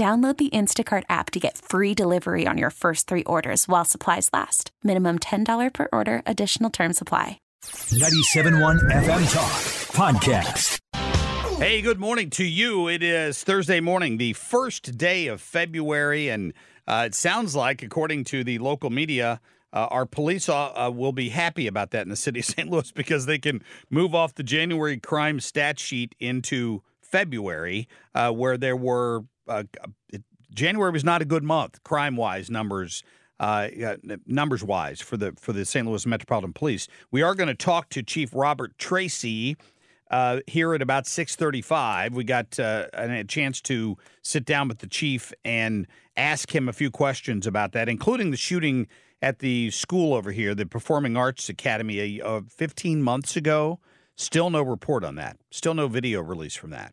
Download the Instacart app to get free delivery on your first three orders while supplies last. Minimum $10 per order, additional term supply. 97.1 FM Talk Podcast. Hey, good morning to you. It is Thursday morning, the first day of February, and uh, it sounds like, according to the local media, uh, our police uh, will be happy about that in the city of St. Louis because they can move off the January crime stat sheet into February, uh, where there were uh, January was not a good month crime wise numbers. Uh, numbers wise for the for the St. Louis Metropolitan Police, we are going to talk to Chief Robert Tracy uh, here at about six thirty-five. We got uh, a chance to sit down with the chief and ask him a few questions about that, including the shooting at the school over here, the Performing Arts Academy, uh, 15 months ago. Still no report on that. Still no video release from that.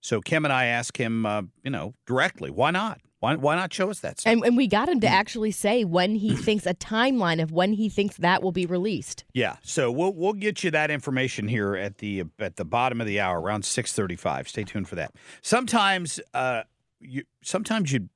So Kim and I asked him, uh, you know, directly, why not? Why, why not show us that stuff? And, and we got him to actually say when he thinks a timeline of when he thinks that will be released. Yeah, so we'll we'll get you that information here at the at the bottom of the hour around six thirty five. Stay tuned for that. Sometimes, uh, you sometimes you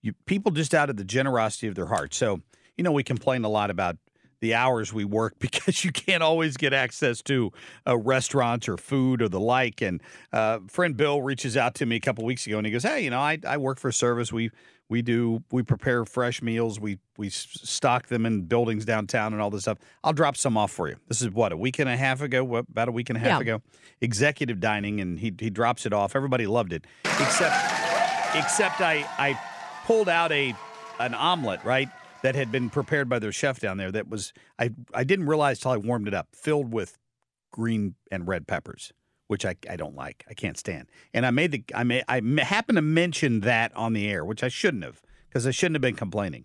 you people just out of the generosity of their heart. So you know we complain a lot about the hours we work because you can't always get access to a restaurant or food or the like. And uh, friend Bill reaches out to me a couple weeks ago and he goes, "Hey, you know, I, I work for a service. We we do we prepare fresh meals. We we stock them in buildings downtown and all this stuff. I'll drop some off for you. This is what a week and a half ago, what, about a week and a half yeah. ago. Executive dining, and he he drops it off. Everybody loved it, except except I I pulled out a an omelet right that had been prepared by their chef down there that was I I didn't realize till I warmed it up, filled with green and red peppers, which I, I don't like. I can't stand. And I made the I may I happened to mention that on the air, which I shouldn't have because I shouldn't have been complaining.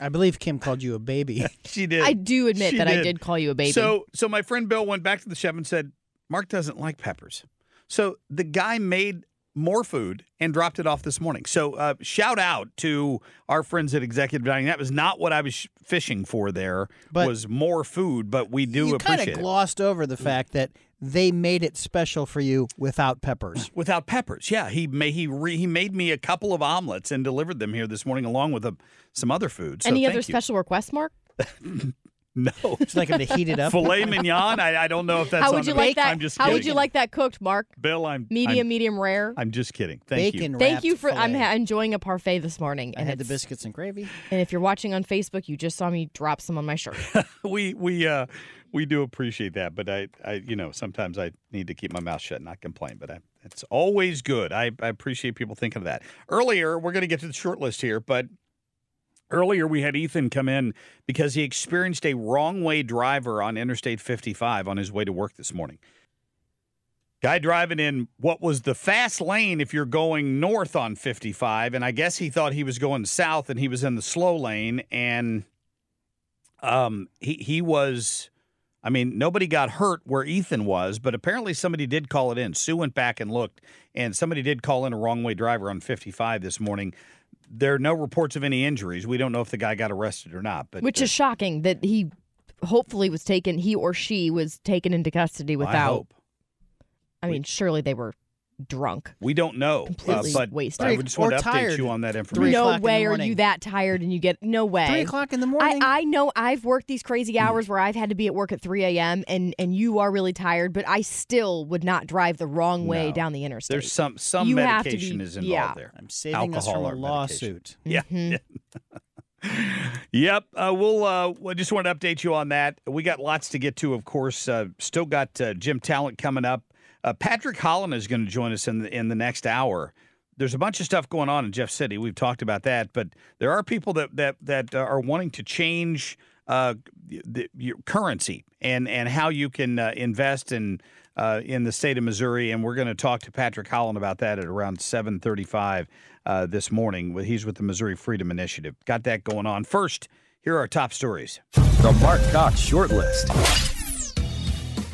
I believe Kim called you a baby. she did. I do admit she that did. I did call you a baby. So so my friend Bill went back to the chef and said, Marc doesn't like peppers. So the guy made more food and dropped it off this morning. So uh, shout out to our friends at Executive Dining. That was not what I was fishing for. There but was more food, but we do you appreciate. Kind of glossed over the fact that they made it special for you without peppers. Without peppers, yeah. He made he re, he made me a couple of omelets and delivered them here this morning, along with a, some other food. So Any other you. special requests, Marc? No, it's like him to heat it up. Filet mignon. I, I don't know if that's. How would you like that? I'm just. How kidding. would you like that cooked, Marc? Bill, I'm medium, I'm, medium rare. I'm just kidding. Thank Bacon you. Thank you for. filet. I'm ha- enjoying a parfait this morning. I and had the biscuits and gravy. And if you're watching on Facebook, you just saw me drop some on my shirt. we we uh we do appreciate that, but I I you know sometimes I need to keep my mouth shut, and not complain. But I, it's always good. I, I appreciate people thinking of that. Earlier, we're going to get to the short list here, but Earlier, we had Ethan come in because he experienced a wrong way driver on Interstate 55 on his way to work this morning. Guy driving in what was the fast lane if you're going north on 55, and I guess he thought he was going south and he was in the slow lane, and um, he he was. I mean, nobody got hurt where Ethan was, but apparently somebody did call it in. Sue went back and looked, and somebody did call in a wrong way driver on 55 this morning there are no reports of any injuries. We don't know if the guy got arrested or not. But Which is shocking that he hopefully was taken, he or she was taken into custody I without. hope. I mean, surely they were drunk. We don't know, uh, Completely but wasted. I just want Or to update tired. you on that Three information. No o'clock in the way are you that tired and you get no way. Three o'clock in the morning. I, I know I've worked these crazy hours where I've had to be at work at 3 a.m. and and you are really tired, but I still would not drive the wrong way No. down the interstate. There's some some You medication be- is involved yeah. there. I'm saving us Alcohol from a or medication. lawsuit. Yeah. Mm-hmm. yep. Uh, we'll. Uh, I just want to update you on that. We got lots to get to, of course. Uh, still got uh, Jim Talent coming up. Uh, Patrick Holland is going to join us in the in the next hour. There's a bunch of stuff going on in Jeff City. We've talked about that, but there are people that that that uh, are wanting to change uh, the, your currency and and how you can uh, invest in uh, in the state of Missouri. And we're going to talk to Patrick Holland about that at around 7:35 uh, this morning. He's with the Missouri Freedom Initiative. Got that going on. First, here are our top stories. The Marc Cox Shortlist.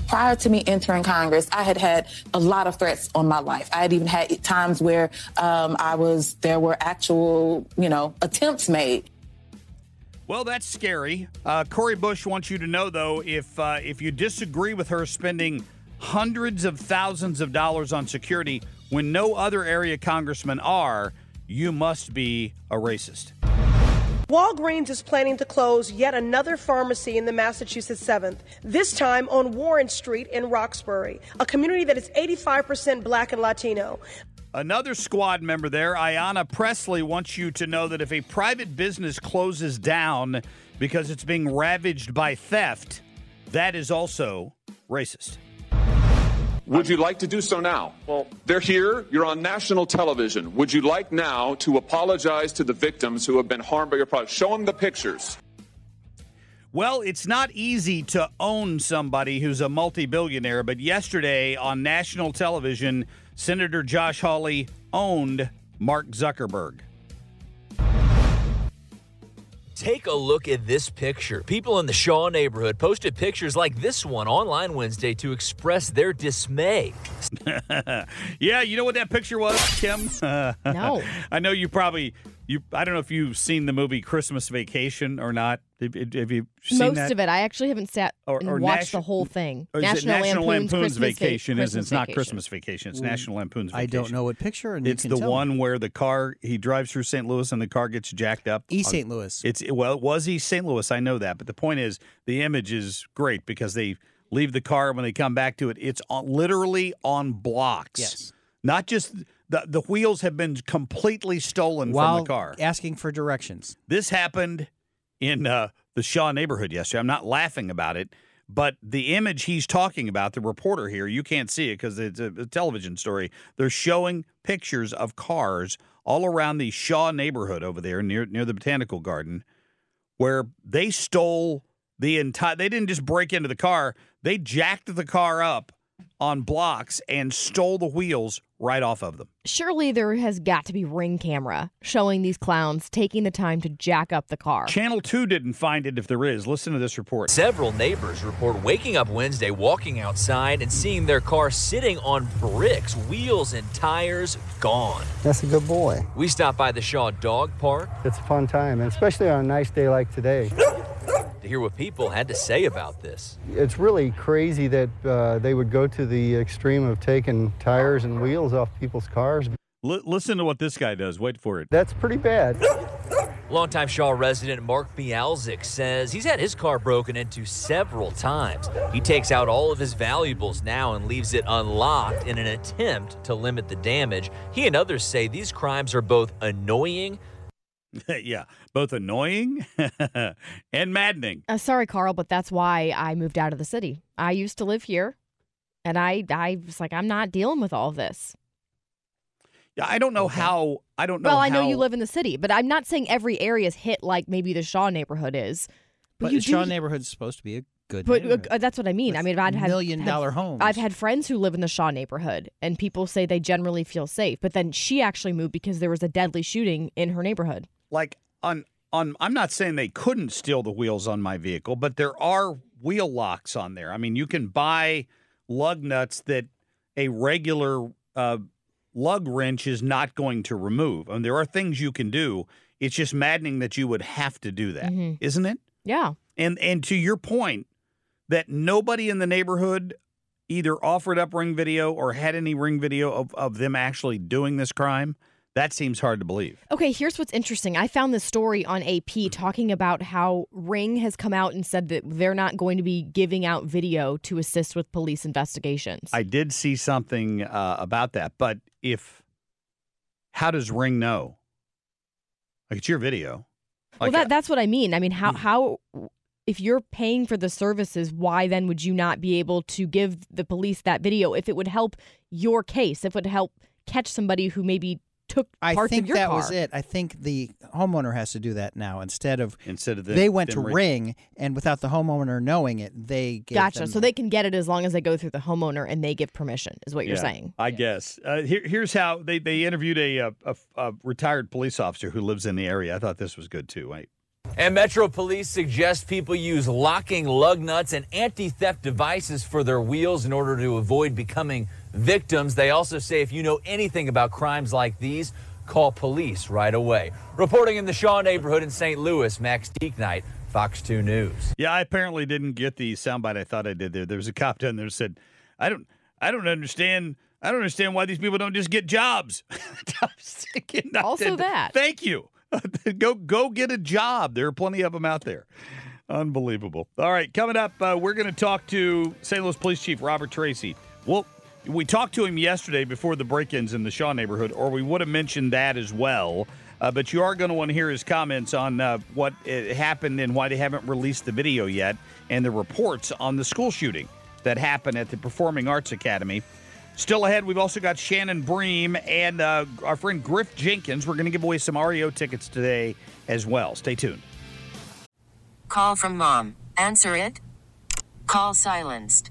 Prior to me entering Congress, I had had a lot of threats on my life. I had even had times where um, I was there were actual, you know, attempts made. Well, that's scary. Uh, Cori Bush wants you to know, though, if uh, if you disagree with her spending hundreds of thousands of dollars on security when no other area congressmen are, you must be a racist. Walgreens is planning to close yet another pharmacy in the Massachusetts 7th, this time on Warren Street in Roxbury, a community that is 85% black and Latino. Another squad member there, Ayanna Pressley, wants you to know that if a private business closes down because it's being ravaged by theft, that is also racist. Would you like to do so now? Well, they're here. You're on national television. Would you like now to apologize to the victims who have been harmed by your product? Show them the pictures. Well, it's not easy to own somebody who's a multi billionaire, but yesterday on national television, Senator Josh Hawley owned Mark Zuckerberg. Take a look at this picture. People in the Shaw neighborhood posted pictures like this one online Wednesday to express their dismay. yeah, you know what that picture was, Kim? No. I know you probably you. I don't know if you've seen the movie Christmas Vacation or not. Have, have you seen Most that? of it. I actually haven't sat Or- and or watched nation- the whole thing. Or is it National Lampoon's, Christmas Va- Vacation? is Christmas it's not Christmas Vacation? It's National Lampoon's Vacation. I don't know what picture, and you It's can the tell one me. where the car he drives through St. Louis and the car gets jacked up. East St. Louis. It's well, it was East St. Louis. I know that, but the point is, the image is great because they leave the car when they come back to it. It's on, literally on blocks. Yes. not just the the wheels have been completely stolen While from the car. asking for directions. This happened in uh, the Shaw neighborhood yesterday. I'm not laughing about it, but the image he's talking about, the reporter here, you can't see it because it's a, a television story. They're showing pictures of cars all around the Shaw neighborhood over there near near the botanical garden, where they stole the entire. They didn't just break into the car; they jacked the car up on blocks and stole the wheels right off of them. Surely there has got to be ring camera showing these clowns taking the time to jack up the car. Channel Two didn't find it. If there is, listen to this report. Several neighbors report waking up Wednesday, walking outside, and seeing their car sitting on bricks, wheels and tires gone. That's a good boy. We stopped by the Shaw Dog Park It's a fun time, and especially on a nice day like today. To hear what people had to say about this. It's really crazy that uh, they would go to the extreme of taking tires and wheels off people's cars. L- listen to what this guy does. Wait for it. That's pretty bad. Longtime Shaw resident Mark Bialzik says he's had his car broken into several times. He takes out all of his valuables now and leaves it unlocked in an attempt to limit the damage. He and others say these crimes are both annoying yeah, both annoying and maddening. Uh, sorry, Carl, but that's why I moved out of the city. I used to live here, and I I was like, I'm not dealing with all this. Yeah, I don't know how. I don't know. well, I know how- you live in the city, but I'm not saying every area is hit like maybe the Shaw neighborhood is. But you the Shaw do- is supposed to be a good But neighborhood. uh, that's what I mean. I mean, I've had million had- dollar homes. I've had friends who live in the Shaw neighborhood, and people say they generally feel safe. But then she actually moved because there was a deadly shooting in her neighborhood. like on on. I'm not saying they couldn't steal the wheels on my vehicle, but there are wheel locks on there. I mean, you can buy lug nuts that a regular uh, lug wrench is not going to remove. I mean, there are things you can do. It's just maddening that you would have to do that, Mhm. not it? Yeah. And and to your point, that nobody in the neighborhood either offered up ring video or had any ring video of, of them actually doing this crime, that seems hard to believe. Okay, here's what's interesting. I found this story on AP hmm. talking about how Ring has come out and said that they're not going to be giving out video to assist with police investigations. I did see something uh, about that, but if how does Ring know? Like it's your video. well, Like, that, uh, that's what I mean. I mean, how hmm. how if you're paying for the services, why then would you not be able to give the police that video if it would help your case? If it would help catch somebody who maybe took I think of your that car? was it. I think the homeowner has to do that now instead of instead of them- they went to them ring- ring and without the homeowner knowing it, they gave Gotcha. them- So they can get it as long as they go through the homeowner and they give permission, is what you're Yeah, saying. I guess. Uh, here, here's how they, they interviewed a, a, a, a retired police officer who lives in the area. I thought this was good too. Wait. And Metro Police suggest people use locking lug nuts and anti theft devices for their wheels in order to avoid becoming victims. They also say if you know anything about crimes like these, call police right away. Reporting in the Shaw neighborhood in St. Louis, Max Deeknight, Fox 2 News. Yeah, I apparently didn't get the soundbite I thought I did there. There was a cop down there who said, "I don't, I don't understand. I don't understand why these people don't just get jobs." I was thinking, I Also did- that. Thank you. go, go get a job. There are plenty of them out there. Unbelievable. All right, coming up, uh, we're going to talk to St. Louis Police Chief Robert Tracy. Well, we talked to him yesterday before the break-ins in the Shaw neighborhood, or we would have mentioned that as well. Uh, but you are going to want to hear his comments on uh, what uh, happened and why they haven't released the video yet, and the reports on the school shooting that happened at the Performing Arts Academy. Still ahead, we've also got Shannon Bream and uh, our friend Griff Jenkins. We're going to give away some REO tickets today as well. Stay tuned. Call from mom. Answer it. Call silenced.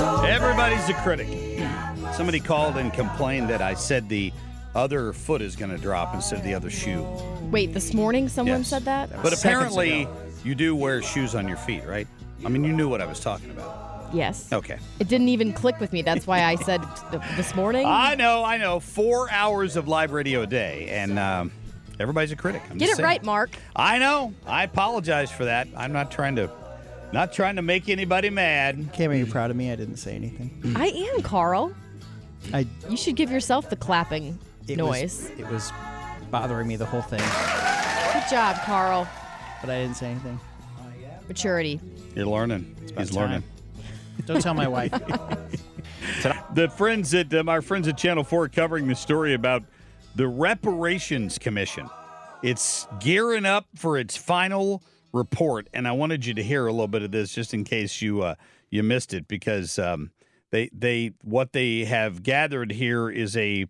Everybody's a critic. Somebody called and complained that I said the other foot is going to drop instead of the other shoe. Wait, this morning someone Yes. said that? But apparently, you do wear shoes on your feet, right? I mean, you knew what I was talking about. Yes. Okay. It didn't even click with me. That's why I said th- this morning. I know, I know. Four hours of live radio a day, and um, everybody's a critic. I'm Get just it saying. right, Marc. I know. I apologize for that. I'm not trying to, not trying to make anybody mad. Cam, are you proud of me? I didn't say anything. I am, Carl. I You should give yourself the clapping it noise. Was, it was bothering me the whole thing, Good job, Carl. but I didn't say anything. Maturity. You're learning. about He's time. learning. Don't tell my wife. The friends at um, our friends at Channel Four are covering the story about the Reparations Commission. It's gearing up for its final report, and I wanted you to hear a little bit of this just in case you uh, you missed it, because um, they they what they have gathered here is a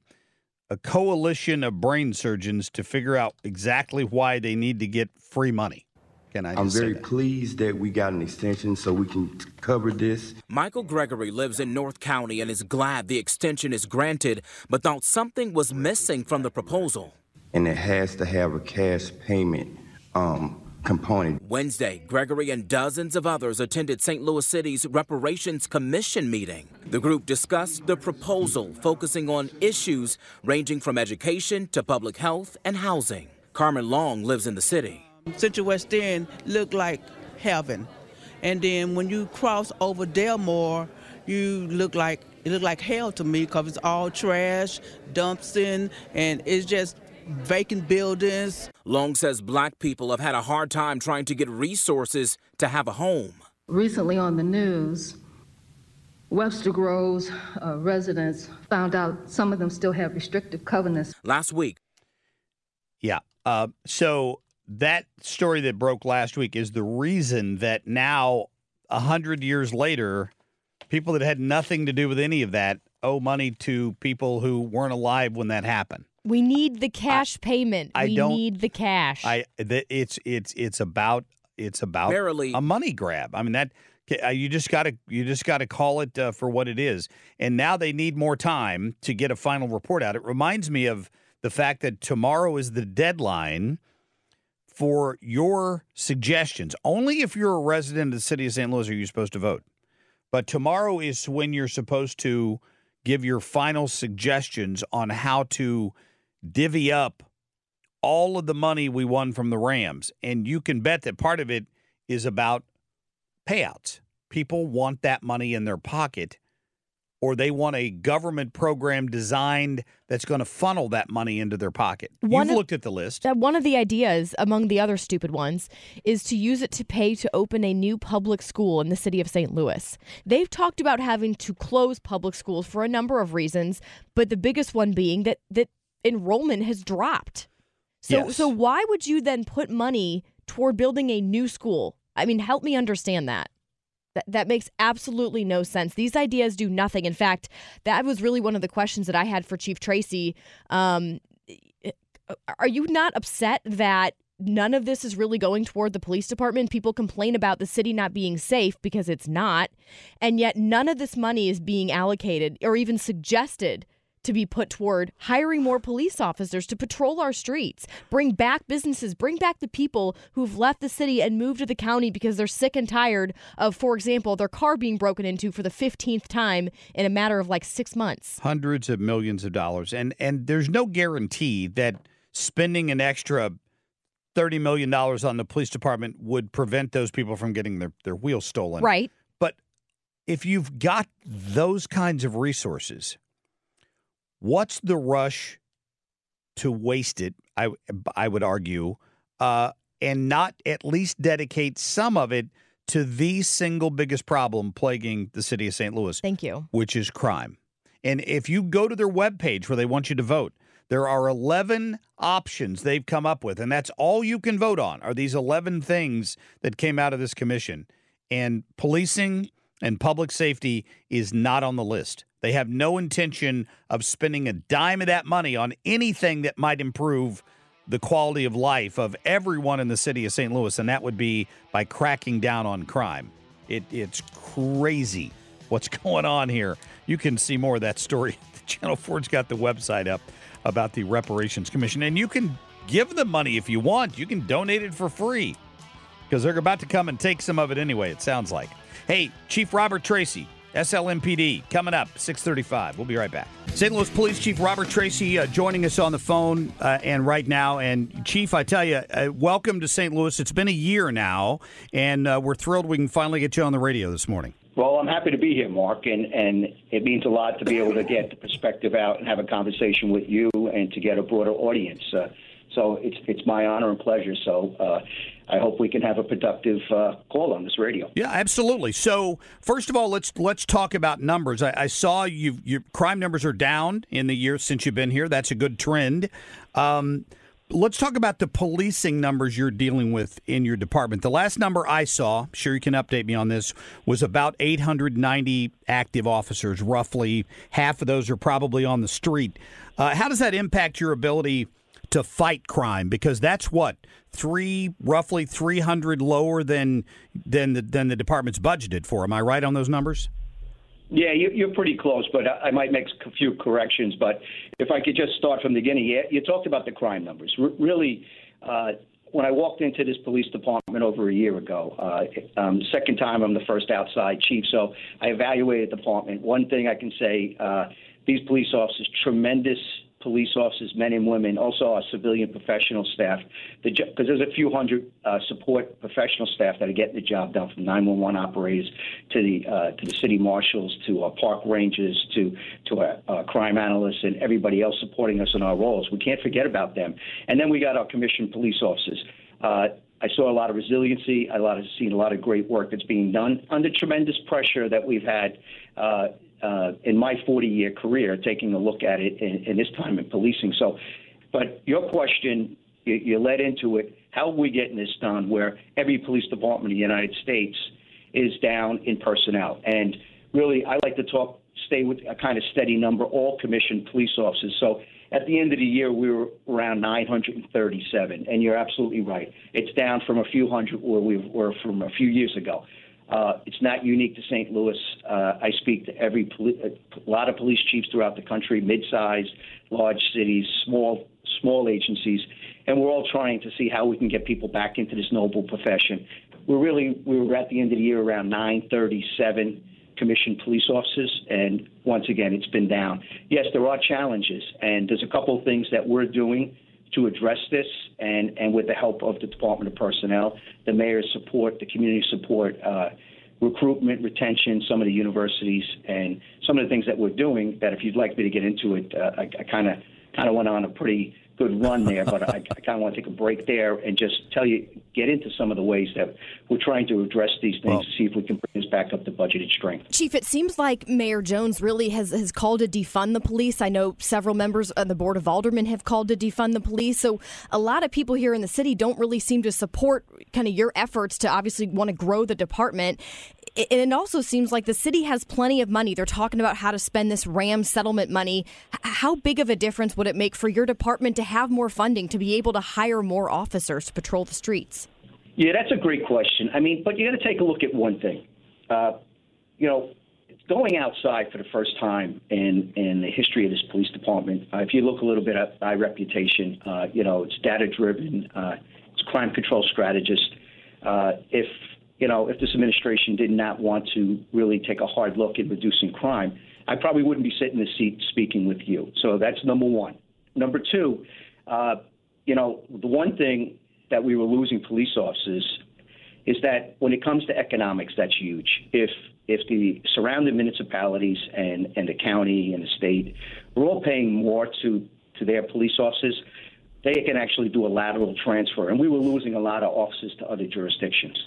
a coalition of brain surgeons to figure out exactly why they need to get free money. Can I? I'm just say very that? pleased that we got an extension so we can cover this. Michael Gregory lives in North County and is glad the extension is granted, but thought something was missing from the proposal. And it has to have a cash payment um, component. Wednesday, Gregory and dozens of others attended St. Louis City's Reparations Commission meeting. The group discussed the proposal focusing on issues ranging from education to public health and housing. Carmen Long lives in the city. Central West End looked like heaven. And then when you cross over Delmar, you look like it looked like hell to me because it's all trash, dumping, and it's just vacant buildings. Long says black people have had a hard time trying to get resources to have a home. Recently on the news, Webster Groves uh, residents found out some of them still have restrictive covenants. Last week. Yeah. Uh, so that story that broke last week is the reason that now, a hundred years later, people that had nothing to do with any of that owe money to people who weren't alive when that happened. We need the cash I, payment. I we don't, need the cash. I it's it's it's about it's about Barely. a money grab. I mean that uh, you just got to you just got to call it uh, for what it is. And now they need more time to get a final report out. It reminds me of the fact that tomorrow is the deadline for your suggestions. Only if you're a resident of the city of St. Louis are you supposed to vote. But tomorrow is when you're supposed to give your final suggestions on how to divvy up all of the money we won from the Rams. And you can bet that part of it is about payouts. People want that money in their pocket, or they want a government program designed that's going to funnel that money into their pocket. One You've of- looked at the list. That one of the ideas, among the other stupid ones, is to use it to pay to open a new public school in the city of St. Louis. They've talked about having to close public schools for a number of reasons, but the biggest one being that that enrollment has dropped. So Yes. so why would you then put money toward building a new school? I mean, help me understand that. That, that makes absolutely no sense. These ideas do nothing. In fact, that was really one of the questions that I had for Chief Tracy. Um, are you not upset that none of this is really going toward the police department? People complain about the city not being safe because it's not, and yet none of this money is being allocated or even suggested to be put toward hiring more police officers to patrol our streets, bring back businesses, bring back the people who've left the city and moved to the county because they're sick and tired of, for example, their car being broken into for the 15th time in a matter of like six months. hundreds of millions of dollars and and there's no guarantee that spending an extra 30 million dollars on the police department would prevent those people from getting their their wheels stolen Right. but if you've got those kinds of resources what's the rush to waste it i i would argue uh and not at least dedicate some of it to the single biggest problem plaguing the city of St. Louis Thank you. which is crime. And if you go to their webpage where they want you to vote, there are 11 options they've come up with, and that's all you can vote on are these 11 things that came out of this commission. And policing and public safety is not on the list. They have no intention of spending a dime of that money on anything that might improve the quality of life of everyone in the city of St. Louis, and that would be by cracking down on crime. It, it's crazy what's going on here. You can see more of that story. Channel 4's got the website up about the Reparations Commission, and you can give them money if you want. You can donate it for free because they're about to come and take some of it anyway, it sounds like. Hey, Chief Robert Tracy, SLMPD, coming up, 635. We'll be right back. St. Louis Police Chief Robert Tracy uh, joining us on the phone uh, and right now. And, Chief, I tell you, uh, welcome to St. Louis. It's been a year now, and uh, we're thrilled we can finally get you on the radio this morning. Well, I'm happy to be here, Marc, and, and it means a lot to be able to get the perspective out and have a conversation with you and to get a broader audience. So it's it's my honor and pleasure. So uh, I hope we can have a productive uh, call on this radio. Yeah, absolutely. So first of all, let's let's talk about numbers. I, I saw you your crime numbers are down in the year since you've been here. That's a good trend. Um, let's talk about the policing numbers you're dealing with in your department. The last number I saw, I'm sure you can update me on this, was about 890 active officers. Roughly half of those are probably on the street. Uh, how does that impact your ability? To fight crime because that's what three roughly 300 lower than than the than the department's budgeted for am i right on those numbers Yeah, you, you're pretty close, but I might make a few corrections. But if I could just start from the beginning, you, talked about the crime numbers. Really, uh, when I walked into this police department over a year ago, uh, um, second time I'm the first outside chief, so I evaluated the department. One thing I can say, uh, these police officers, tremendous police officers, men and women, also our civilian professional staff, because the, there's a few hundred uh, support professional staff that are getting the job done, from 911 operators to the uh, to the city marshals to our park rangers to to our, crime analysts and everybody else supporting us in our roles. We can't forget about them. And then we got our commissioned police officers. Uh, I saw a lot of resiliency. I lot of, seen a lot of great work that's being done under tremendous pressure that we've had uh, in my 40 year career, taking a look at it in, in this time in policing. So, but your question, you, you led into it. How are we getting this done where every police department in the United States is down in personnel? And really, I like to talk, stay with a kind of steady number, all commissioned police officers. So at the end of the year, we were around 937. And you're absolutely right. It's down from a few hundred where we were from a few years ago. Uh, it's not unique to St. Louis. Uh, I speak to every poli- a lot of police chiefs throughout the country, mid-sized, large cities, small small agencies, and we're all trying to see how we can get people back into this noble profession. We're really we were at the end of the year around 937 commissioned police officers, and once again, it's been down. Yes, there are challenges, and there's a couple of things that we're doing to address this, and, and with the help of the Department of Personnel, the mayor's support, the community support, uh, recruitment, retention, some of the universities, and some of the things that we're doing. That if you'd like me to get into it, uh, I kind of kind of went on a pretty good run there, but I, I kind of want to take a break there and just tell you, get into some of the ways that we're trying to address these things well, to see if we can bring this back up to budgeted strength. Chief, it seems like Mayor Jones really has, has called to defund the police. I know several members of the Board of Aldermen have called to defund the police. So a lot of people here in the city don't really seem to support kind of your efforts to obviously want to grow the department and it also seems like the city has plenty of money. They're talking about how to spend this RAM settlement money. How big of a difference would it make for your department to have more funding to be able to hire more officers to patrol the streets? Yeah, that's a great question. I mean, but you got to take a look at one thing. Uh, you know, going outside for the first time in in the history of this police department. Uh, if you look a little bit at my reputation, uh, you know, it's data driven. Uh, it's crime control strategist. Uh, if you know, if this administration did not want to really take a hard look at reducing crime, I probably wouldn't be sitting in the seat speaking with you. So that's number one. Number two, uh, you know, the one thing that we were losing police officers is that when it comes to economics, that's huge. If if the surrounding municipalities and, and the county and the state were all paying more to to their police officers, they can actually do a lateral transfer. And we were losing a lot of officers to other jurisdictions.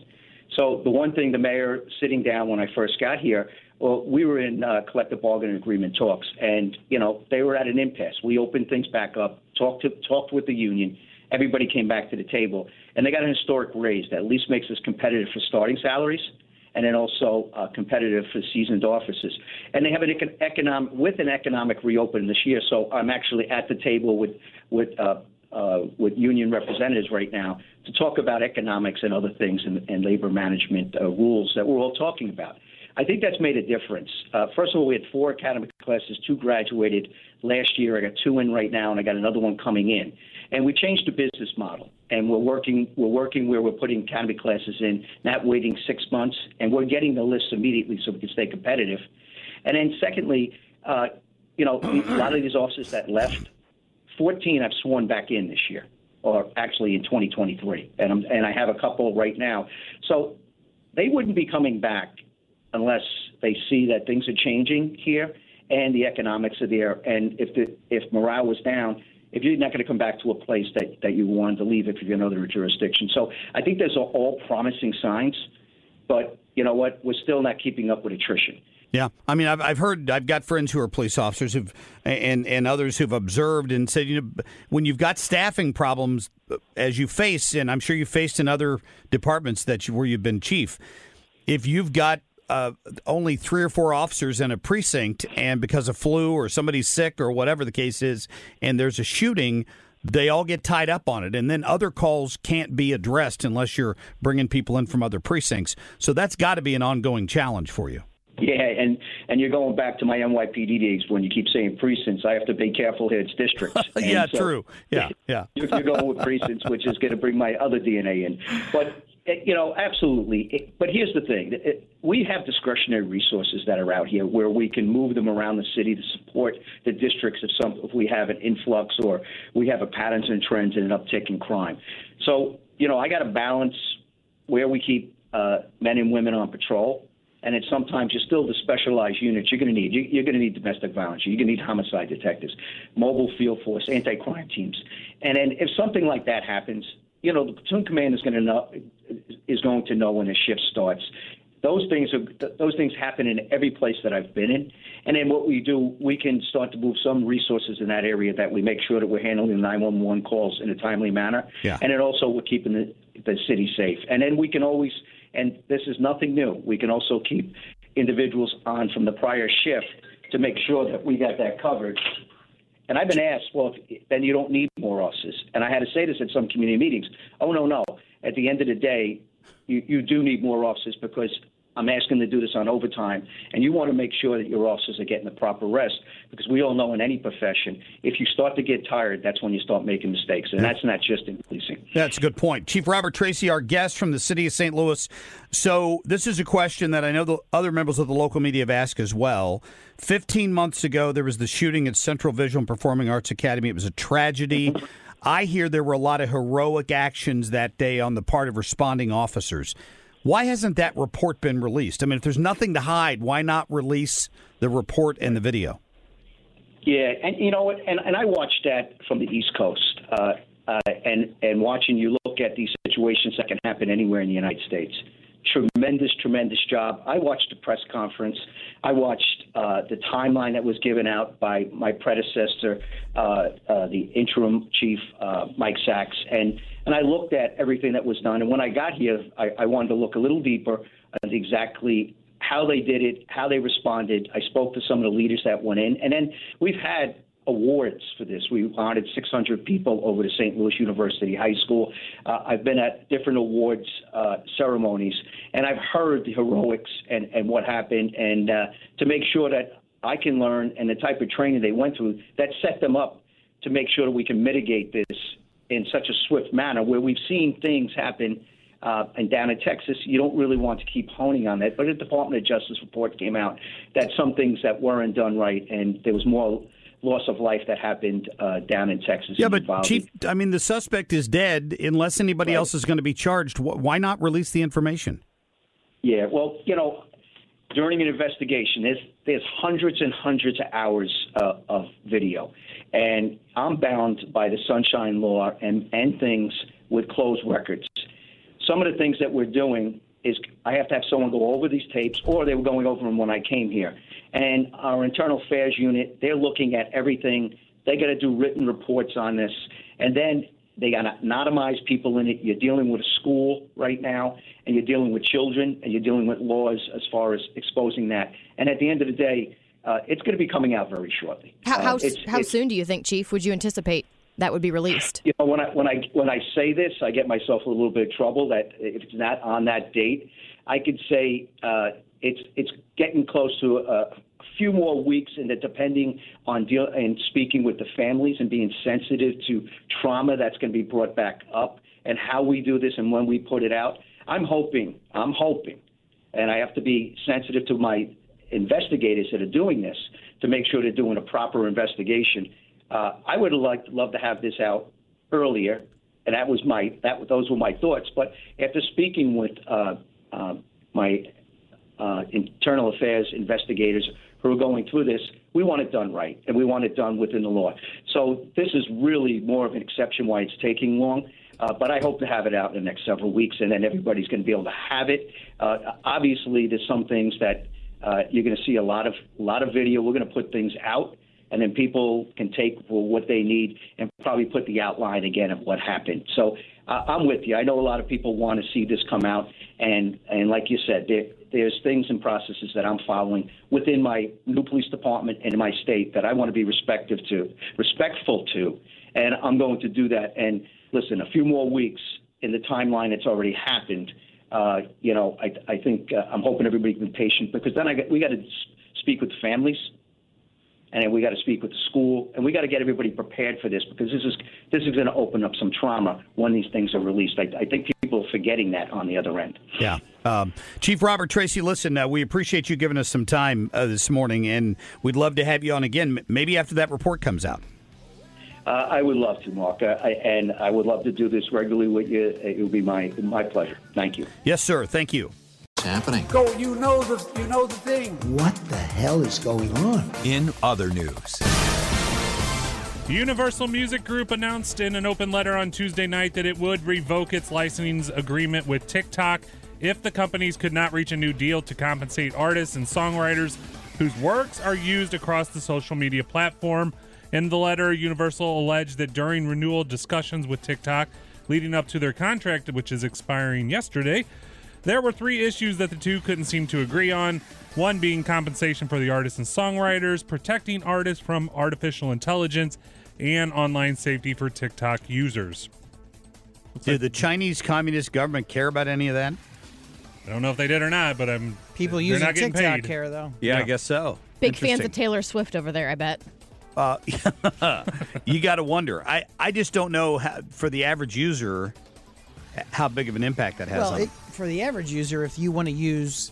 So the one thing the mayor sitting down when I first got here, well, we were in uh, collective bargaining agreement talks, and you know they were at an impasse. We opened things back up, talked to talked with the union. Everybody came back to the table, and they got an historic raise that at least makes us competitive for starting salaries, and then also uh, competitive for seasoned officers. And they have an econ- economic with an economic reopening this year. So I'm actually at the table with with uh, uh, with union representatives right now to talk about economics and other things and, and labor management uh, rules that we're all talking about. I think that's made a difference. Uh, first of all, we had four academic classes, two graduated last year. I got two in right now, and I got another one coming in. And we changed the business model, and we're working. We're working where we're putting academy classes in, not waiting six months, and we're getting the lists immediately so we can stay competitive. And then, secondly, uh, you know, a lot of these officers that left 14 I've sworn back in this year, or actually in 2023, and I'm, and I have a couple right now. So they wouldn't be coming back unless they see that things are changing here and the economics are there. And if the if morale was down, if you're not going to come back to a place that, that you wanted to leave if you're in another jurisdiction. So I think there's all promising signs, but you know what? We're still not keeping up with attrition. Yeah, I mean, I've, I've heard, I've got friends who are police officers who've, and and others who've observed and said, you know, when you've got staffing problems as you face, and I'm sure you faced in other departments that you, where you've been chief, if you've got uh, only three or four officers in a precinct, and because of flu or somebody's sick or whatever the case is, and there's a shooting, they all get tied up on it, and then other calls can't be addressed unless you're bringing people in from other precincts. So that's got to be an ongoing challenge for you. Yeah, and and you're going back to my NYPD days when you keep saying precincts. I have to be careful here. It's districts. Yeah, so true. Yeah, yeah. You're, you're going with precincts, which is going to bring my other DNA in. But eh, you know, absolutely. Eh, But here's the thing: Eh, we have discretionary resources that are out here where we can move them around the city to support the districts if some if we have an influx or we have a patterns and trends and an uptick in crime. So you know, I got to balance where we keep uh, men and women on patrol. And it's sometimes you're still the specialized units you're going to need. You- You're going to need domestic violence. You're going to need homicide detectives, mobile field force, anti-crime teams. And then if something like that happens, you know, the platoon commander is going to know is going to know when a shift starts. Those things are those things happen in every place that I've been in. And then what we do, we can start to move some resources in that area that we make sure that we're handling the 911 calls in a timely manner. Yeah. And then also we're keeping the, the city safe. And then we can always, and this is nothing new, we can also keep individuals on from the prior shift to make sure that we got that covered. And I've been asked, well, then you don't need more officers. And I had to say this at some community meetings. Oh, no, no. At the end of the day, you, you do need more officers because I'm asking to do this on overtime. And you want to make sure that your officers are getting the proper rest because we all know in any profession, if you start to get tired, that's when you start making mistakes. And that's not just in policing. That's a good point. Chief Robert Tracy, our guest from the city of St. Louis. So, this is a question that I know the other members of the local media have asked as well. 15 months ago, there was the shooting at Central Visual and Performing Arts Academy. It was a tragedy. I hear there were a lot of heroic actions that day on the part of responding officers. Why hasn't that report been released? I mean, if there's nothing to hide, why not release the report and the video? Yeah, and you know what? And, and I watched that from the East Coast, uh, uh, and and watching you look at these situations that can happen anywhere in the United States. Tremendous, tremendous job. I watched the press conference. I watched uh, the timeline that was given out by my predecessor, uh, uh, the interim chief, uh, Mike Sachs, and and I looked at everything that was done. And when I got here, I, I wanted to look a little deeper at exactly how they did it, how they responded. I spoke to some of the leaders that went in, and then we've had awards for this. We honored 600 people over to St. Louis University High School. Uh, I've been at different awards uh, ceremonies, and I've heard the heroics and, and what happened, and uh, to make sure that I can learn and the type of training they went through that set them up to make sure that we can mitigate this in such a swift manner where we've seen things happen uh, and down in Texas, you don't really want to keep honing on that. But a Department of Justice report came out that some things that weren't done right, and there was more loss of life that happened uh, down in Texas. Yeah, but Chief, I mean, the suspect is dead. Unless anybody else is going to be charged, wh- why not release the information? Yeah, well, you know, during an investigation, there's there's hundreds and hundreds of hours uh, of video, and I'm bound by the Sunshine Law and and things with closed records. Some of the things that we're doing is I have to have someone go over these tapes, or they were going over them when I came here. And our internal affairs unit, they're looking at everything. They got to do written reports on this, and then they got to anonymize people in it. You're dealing with a school right now, and you're dealing with children, and you're dealing with laws as far as exposing that. And at the end of the day, uh, it's going to be coming out very shortly. How, Uh, it's- how it's- soon do you think, Chief, would you anticipate that would be released? you know, when I when I when I say this, I get myself a little bit of trouble. That if it's not on that date, I could say uh, it's it's getting close to a, few more weeks, and that depending on deal and speaking with the families and being sensitive to trauma that's going to be brought back up, and how we do this and when we put it out. I'm hoping. I'm hoping, and I have to be sensitive to my investigators that are doing this to make sure they're doing a proper investigation. Uh, I would like love to have this out earlier, and that was my that those were my thoughts. But after speaking with uh, uh, my uh, internal affairs investigators who are going through this, we want it done right, and we want it done within the law. So this is really more of an exception why it's taking long. Uh, but I hope to have it out in the next several weeks, and then everybody's going to be able to have it. Uh, obviously, there's some things that uh, you're going to see a lot of a lot of video. We're going to put things out, and then people can take what they need and probably put the outline again of what happened. So uh, I'm with you. I know a lot of people want to see this come out, and and like you said, there's things and processes that I'm following within my new police department and in my state that I want to be respectful to, respectful to, and I'm going to do that. And listen, a few more weeks in the timeline that's already happened. uh, you know, I, I think uh, I'm hoping everybody can be patient because then I got, we got to speak with the families, and we got to speak with the school, and we got to get everybody prepared for this because this is this is going to open up some trauma when these things are released. I, I think people are forgetting that on the other end. Yeah. Um, Chief Robert Tracy, listen, uh, we appreciate you giving us some time uh, this morning, and we'd love to have you on again, maybe after that report comes out. Uh, I would love to, Marc, uh, I, and I would love to do this regularly with you. It would be my my pleasure. Thank you. Yes, sir. Thank you. What's happening? Go, you know the you know the thing. What the hell is going on? In other news. Universal Music Group announced in an open letter on Tuesday night that it would revoke its licensing agreement with TikTok if the companies could not reach a new deal to compensate artists and songwriters whose works are used across the social media platform. In the letter, Universal alleged that during renewal discussions with TikTok leading up to their contract, which is expiring yesterday, there were three issues that the two couldn't seem to agree on. One being compensation for the artists and songwriters, protecting artists from artificial intelligence, and online safety for TikTok users. Did the Chinese Communist government care about any of that? I don't know if they did or not, but I'm People they're using not getting TikTok paid. care though. Yeah, I guess so. Big fans Interesting. of Taylor Swift over there, I bet. Uh, you got to wonder. I, I just don't know how, for the average user how big of an impact that has Well, on it, for the average user, if you want to use,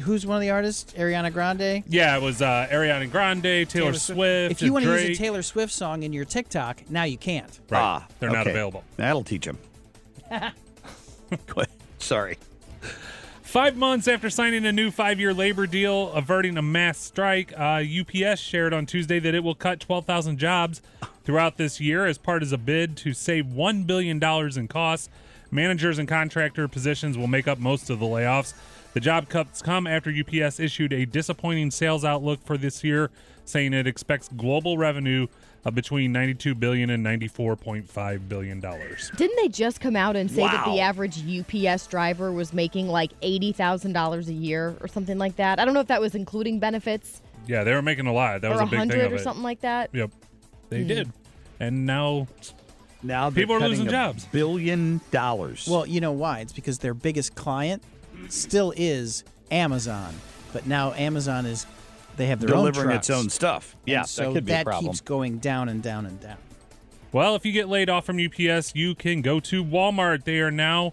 who's one of the artists? Ariana Grande. Yeah, it was uh, Ariana Grande, Taylor, Swift. If you want to use a Taylor Swift song in your TikTok, now you can't. Right. Ah, They're not available. That'll teach them. Sorry. Five months after signing a new five year labor deal averting a mass strike, uh, UPS shared on Tuesday that it will cut 12,000 jobs throughout this year as part of a bid to save $1 billion in costs. Managers and contractor positions will make up most of the layoffs. The job cuts come after UPS issued a disappointing sales outlook for this year, saying it expects global revenue of between 92 billion and 94.5 billion dollars. Didn't they just come out and say that the average UPS driver was making like eighty thousand dollars a year or something like that? I don't know if that was including benefits Yeah, they were making a lot. That or was a big thing hundred of or it. something like that. Yep, they Hmm. did, and now now people are losing jobs. Billion dollars. Well, you know why? It's because their biggest client still is Amazon, but now Amazon is they have their Delivering own its own stuff. And Yeah, that so could be a problem. keeps going down and down and down. Well, if you get laid off from UPS, you can go to Walmart. They are now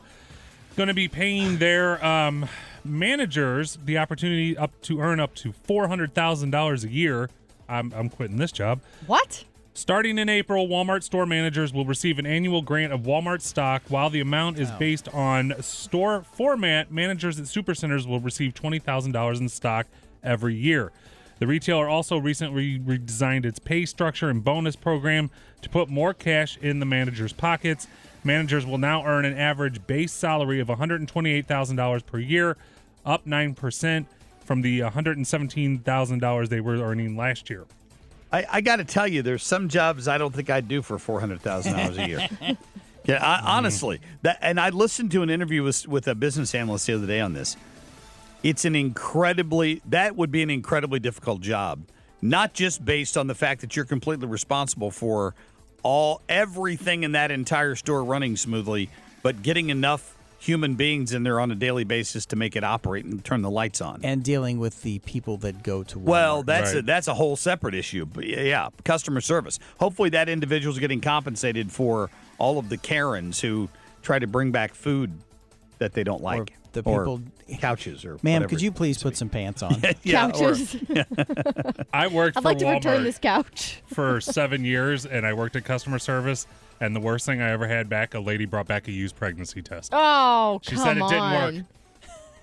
going to be paying their um, managers the opportunity up to earn up to four hundred thousand dollars a year. I'm, I'm quitting this job. What? Starting in April, Walmart store managers will receive an annual grant of Walmart stock. While the amount is based on store format, managers at supercenters will receive $20,000 in stock every year. The retailer also recently redesigned its pay structure and bonus program to put more cash in the managers' pockets. Managers will now earn an average base salary of $128,000 per year, up 9% from the $117,000 they were earning last year. I, I got to tell you, there's some jobs I don't think I'd do for four hundred thousand dollars a year. yeah, I, mm-hmm. honestly, that and I listened to an interview with with a business analyst the other day on this. It's an incredibly that would be an incredibly difficult job, not just based on the fact that you're completely responsible for all everything in that entire store running smoothly, but getting enough human beings in there on a daily basis to make it operate and turn the lights on. And dealing with the people that go to Walmart. Well, that's a, that's a whole separate issue. But yeah, yeah, customer service. Hopefully, that individual's getting compensated for all of the Karens who try to bring back food that they don't like, the or people- couches, or Ma'am, could you please put some pants on? Yeah, or- Couches. I worked I'd for like to Walmart return this couch. for seven years, and I worked at customer service. And the worst thing I ever had back, a lady brought back a used pregnancy test. Oh, She come said it didn't on. work.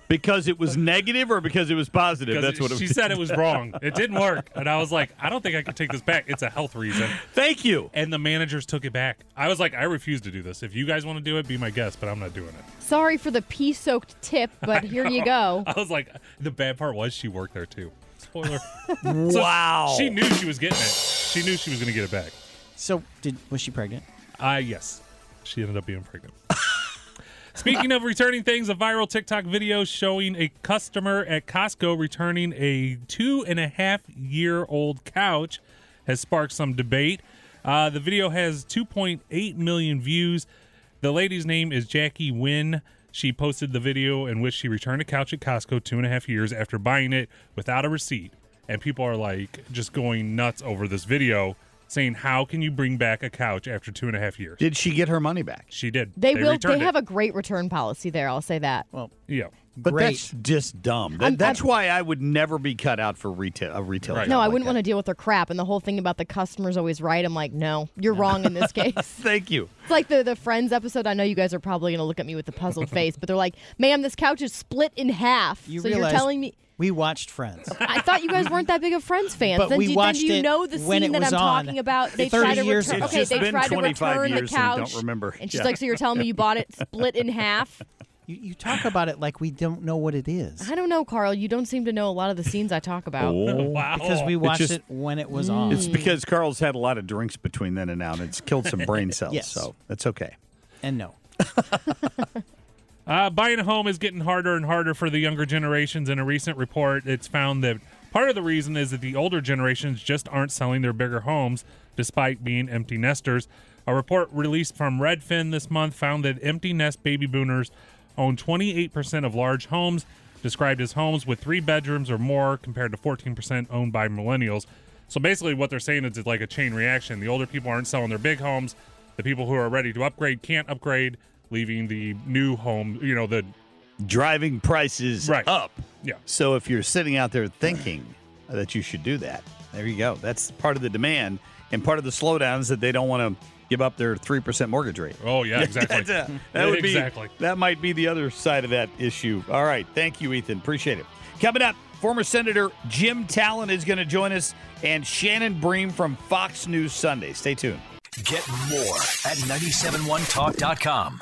because it was negative or because it was positive. Because That's what it she was. said it was wrong. It didn't work, and I was like, I don't think I can take this back. It's a health reason. Thank you. And the managers took it back. I was like, I refuse to do this. If you guys want to do it, be my guest, but I'm not doing it. Sorry for the pea soaked tip, but here you go. I was like, the bad part was she worked there too. Spoiler. Wow. she knew she was getting it. She knew she was going to get it back. So, did was she pregnant? Uh, yes. She ended up being pregnant. Speaking of returning things, a viral TikTok video showing a customer at Costco returning a two and a half year old couch has sparked some debate. Uh, the video has 2.8 million views. The lady's name is Jackie Wynn. She posted the video in which she returned a couch at Costco two and a half years after buying it without a receipt. And people are like just going nuts over this video, saying, How can you bring back a couch after two and a half years? Did she get her money back? She did. They, will. They it. have a great return policy there. I'll say that. Well, yeah. But Great. that's just dumb. That- I'm- that's I'm- why I would never be cut out for retail a retail. Right. No, I wouldn't that. want to deal with their crap. And the whole thing about the customer's always right. I'm like, no, you're wrong in this case. Thank you. It's like the the Friends episode. I know you guys are probably going to look at me with a puzzled face, but they're like, "Ma'am, this couch is split in half." You so you're realize telling me? We watched Friends. I thought you guys weren't that big of Friends fans. But then, we do, watched then you it know the when scene it that I'm was on talking about? They 30 tried to years return. ago. Okay, It's they been tried to 25 return the years and don't remember. And she's Yeah. like, "So you're telling me you bought it split in half?" You, you talk about it like we don't know what it is. I don't know, Carl. You don't seem to know a lot of the scenes I talk about. Oh. wow. Because we watched just- it when it was on. It's because Carl's had a lot of drinks between then and now, and it's killed some brain cells. Yes. So that's okay. and no. Uh, buying a home is getting harder and harder for the younger generations. In a recent report, it's found that part of the reason is that the older generations just aren't selling their bigger homes despite being empty nesters. A report released from Redfin this month found that empty nest baby boomers own 28% of large homes, described as homes with three bedrooms or more, compared to 14% owned by millennials. So basically, what they're saying is it's like a chain reaction. The older people aren't selling their big homes. The people who are ready to upgrade can't upgrade, leaving the new home, you know, the Driving prices Right. up. Yeah. So if you're sitting out there thinking that you should do that, there you go. That's part of the demand and part of the slowdown is that they don't want to give up their three percent mortgage rate. Oh yeah, exactly. That's, uh, that would be exactly. that might be the other side of that issue. All right, thank you, Ethan. Appreciate it. Coming up, former Senator Jim Talent is going to join us, and Shannon Bream from Fox News Sunday. Stay tuned. Get more at 971talk.com.